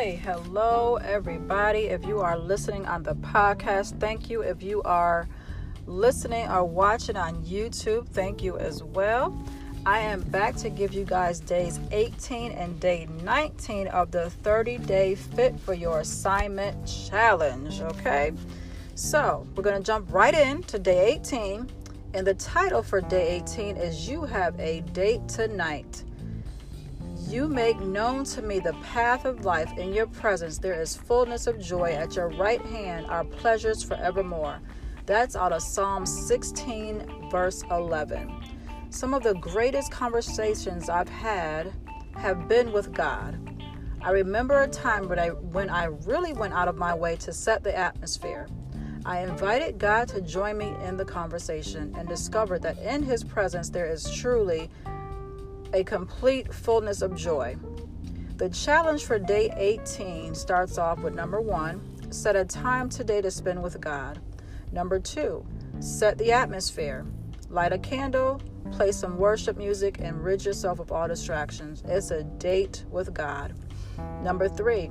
Okay, hello everybody. If you are listening on the podcast, thank you. If you are listening or watching on YouTube, thank you as well. I am back to give you guys days 18 and day 19 of the 30 day fit for your assignment challenge. Okay, so we're going to jump right in to day 18. And the title for day 18 is You Have a Date Tonight. You make known to me the path of life. In your presence, there is fullness of joy. At your right hand are pleasures forevermore. That's out of Psalm 16, verse 11. Some of the greatest conversations I've had have been with God. I remember a time when I, when I really went out of my way to set the atmosphere. I invited God to join me in the conversation and discovered that in His presence there is truly a complete fullness of joy. The challenge for day 18 starts off with number one, set a time today to spend with God. Number two, set the atmosphere. Light a candle, play some worship music, and rid yourself of all distractions. It's a date with God. Number three,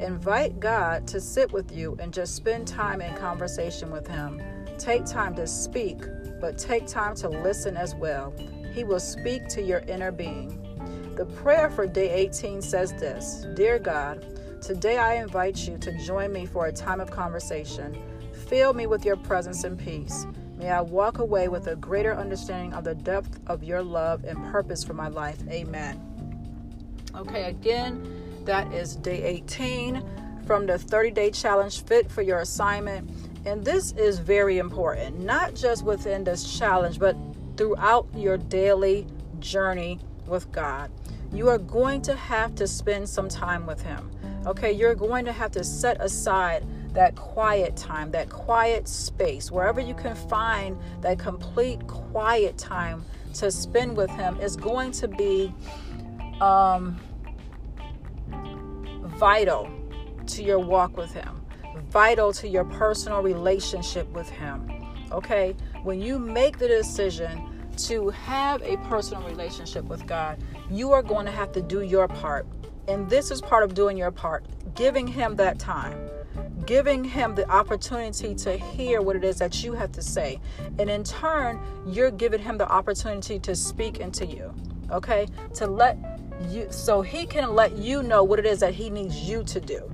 invite God to sit with you and just spend time in conversation with Him. Take time to speak, but take time to listen as well. He will speak to your inner being. The prayer for day 18 says this Dear God, today I invite you to join me for a time of conversation. Fill me with your presence and peace. May I walk away with a greater understanding of the depth of your love and purpose for my life. Amen. Okay, again, that is day 18 from the 30 day challenge fit for your assignment. And this is very important, not just within this challenge, but throughout your daily journey with God. You are going to have to spend some time with Him. Okay, you're going to have to set aside that quiet time, that quiet space, wherever you can find that complete quiet time to spend with Him is going to be um, vital to your walk with Him, vital to your personal relationship with Him. Okay, when you make the decision to have a personal relationship with God, you are going to have to do your part. And this is part of doing your part, giving Him that time, giving Him the opportunity to hear what it is that you have to say. And in turn, you're giving Him the opportunity to speak into you, okay? To let you, so He can let you know what it is that He needs you to do.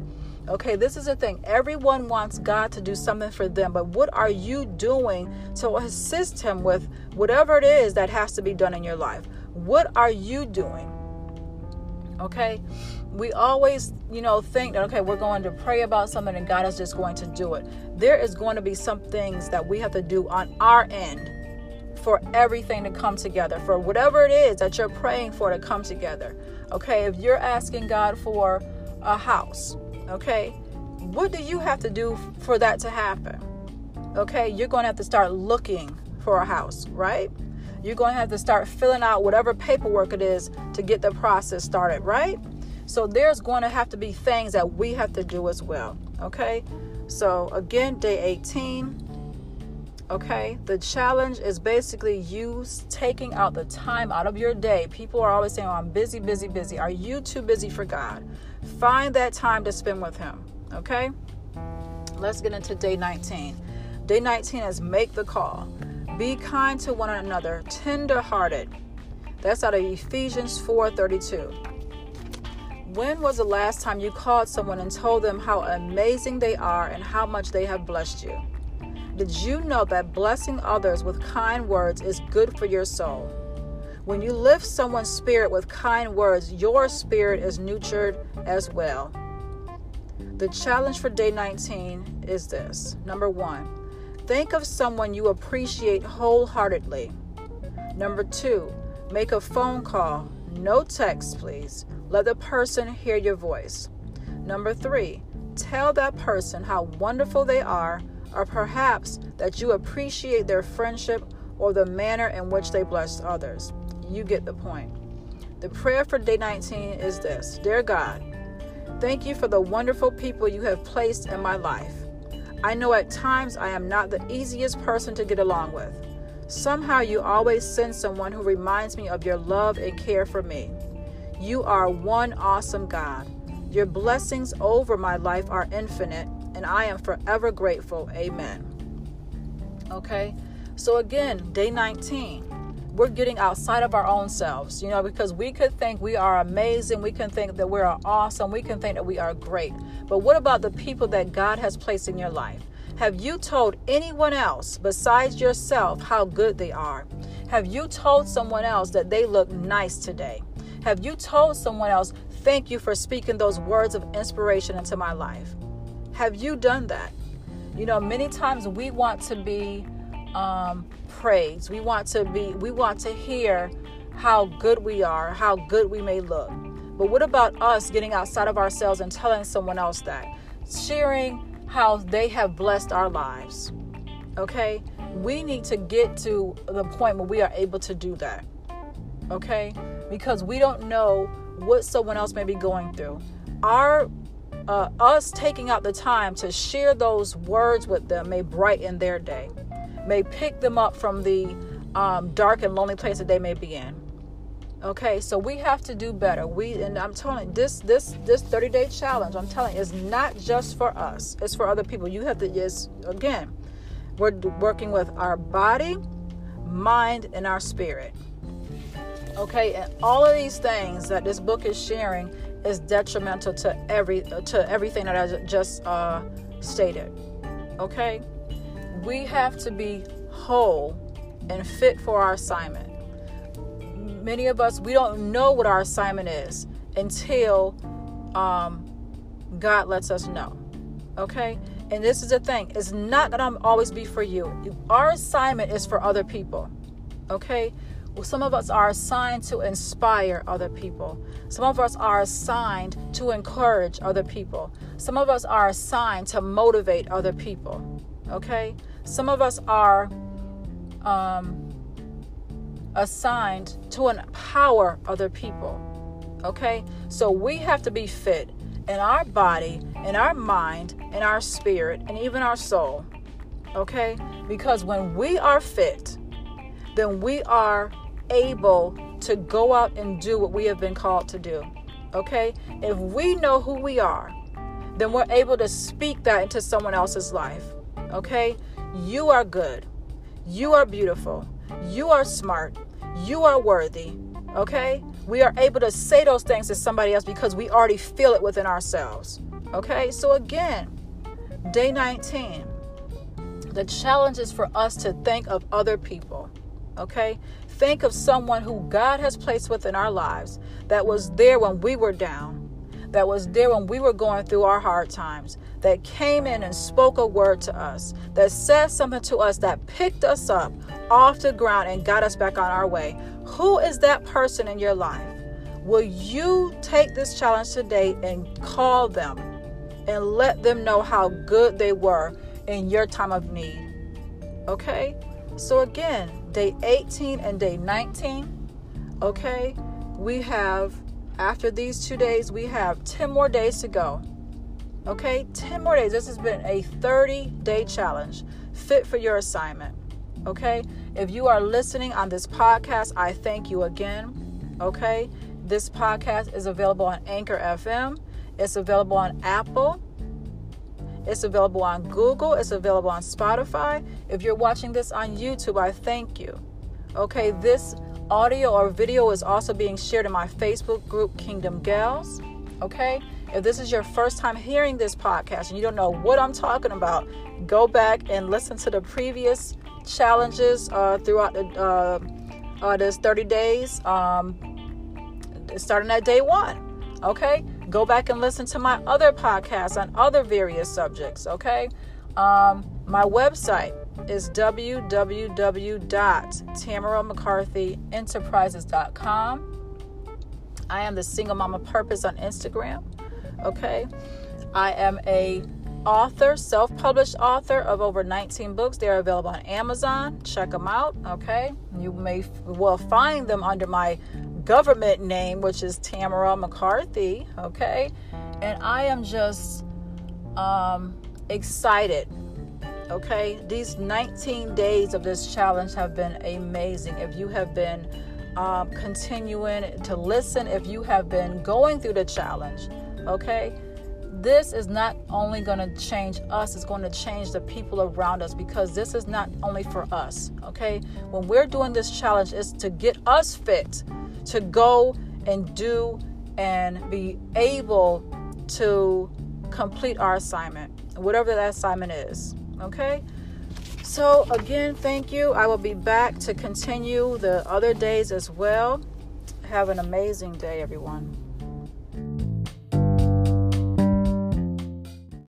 Okay, this is the thing. Everyone wants God to do something for them, but what are you doing to assist Him with whatever it is that has to be done in your life? What are you doing? Okay, we always, you know, think that, okay, we're going to pray about something and God is just going to do it. There is going to be some things that we have to do on our end for everything to come together, for whatever it is that you're praying for to come together. Okay, if you're asking God for a house, Okay? What do you have to do for that to happen? Okay? You're going to have to start looking for a house, right? You're going to have to start filling out whatever paperwork it is to get the process started, right? So there's going to have to be things that we have to do as well, okay? So again, day 18. Okay, the challenge is basically you taking out the time out of your day. People are always saying, oh, I'm busy, busy, busy. Are you too busy for God? Find that time to spend with Him. Okay? Let's get into day 19. Day 19 is make the call. Be kind to one another, tender hearted. That's out of Ephesians 4:32. When was the last time you called someone and told them how amazing they are and how much they have blessed you? Did you know that blessing others with kind words is good for your soul? When you lift someone's spirit with kind words, your spirit is nurtured as well. The challenge for day 19 is this number one, think of someone you appreciate wholeheartedly. Number two, make a phone call, no text, please. Let the person hear your voice. Number three, tell that person how wonderful they are, or perhaps that you appreciate their friendship or the manner in which they bless others. You get the point. The prayer for day 19 is this Dear God, thank you for the wonderful people you have placed in my life. I know at times I am not the easiest person to get along with. Somehow you always send someone who reminds me of your love and care for me. You are one awesome God. Your blessings over my life are infinite, and I am forever grateful. Amen. Okay, so again, day 19 we're getting outside of our own selves, you know, because we could think we are amazing, we can think that we are awesome, we can think that we are great. But what about the people that God has placed in your life? Have you told anyone else besides yourself how good they are? Have you told someone else that they look nice today? Have you told someone else, thank you for speaking those words of inspiration into my life? Have you done that? You know, many times we want to be um, praised. We want to be, we want to hear how good we are, how good we may look. But what about us getting outside of ourselves and telling someone else that? Sharing how they have blessed our lives. Okay? We need to get to the point where we are able to do that. Okay? Because we don't know what someone else may be going through. Our uh, us taking out the time to share those words with them may brighten their day, may pick them up from the um, dark and lonely place that they may be in. Okay, so we have to do better. We and I'm telling this this this 30 day challenge, I'm telling is not just for us. It's for other people. You have to just again, we're working with our body, mind, and our spirit. Okay, and all of these things that this book is sharing is detrimental to every to everything that I just uh, stated. Okay, we have to be whole and fit for our assignment many of us we don't know what our assignment is until um, God lets us know. Okay? And this is the thing. It's not going to always be for you. Our assignment is for other people. Okay? Well, some of us are assigned to inspire other people. Some of us are assigned to encourage other people. Some of us are assigned to motivate other people. Okay? Some of us are um, assigned to empower other people. Okay? So we have to be fit in our body, in our mind, in our spirit, and even our soul. Okay? Because when we are fit, then we are able to go out and do what we have been called to do. Okay? If we know who we are, then we're able to speak that into someone else's life. Okay? You are good. You are beautiful. You are smart. You are worthy. Okay? We are able to say those things to somebody else because we already feel it within ourselves. Okay? So, again, day 19, the challenge is for us to think of other people. Okay? Think of someone who God has placed within our lives that was there when we were down, that was there when we were going through our hard times, that came in and spoke a word to us, that said something to us that picked us up off the ground and got us back on our way. Who is that person in your life? Will you take this challenge today and call them and let them know how good they were in your time of need? Okay? So, again, day 18 and day 19, okay, we have, after these two days, we have 10 more days to go. Okay, 10 more days. This has been a 30 day challenge fit for your assignment. Okay, if you are listening on this podcast, I thank you again. Okay, this podcast is available on Anchor FM, it's available on Apple, it's available on Google, it's available on Spotify. If you're watching this on YouTube, I thank you. Okay, this audio or video is also being shared in my Facebook group, Kingdom Gals. Okay, if this is your first time hearing this podcast and you don't know what I'm talking about, go back and listen to the previous challenges uh, throughout the, uh, uh, this 30 days, um, starting at day one. Okay, go back and listen to my other podcasts on other various subjects. Okay, um, my website is www.tamaramccarthyenterprises.com. I am the single mama purpose on Instagram. Okay. I am a author, self-published author of over 19 books. They're available on Amazon. Check them out, okay? You may well find them under my government name, which is Tamara McCarthy, okay? And I am just um, excited, okay? These 19 days of this challenge have been amazing. If you have been um, continuing to listen, if you have been going through the challenge, Okay? This is not only going to change us, it's going to change the people around us because this is not only for us. Okay? When we're doing this challenge, it's to get us fit to go and do and be able to complete our assignment, whatever that assignment is. Okay? So, again, thank you. I will be back to continue the other days as well. Have an amazing day, everyone.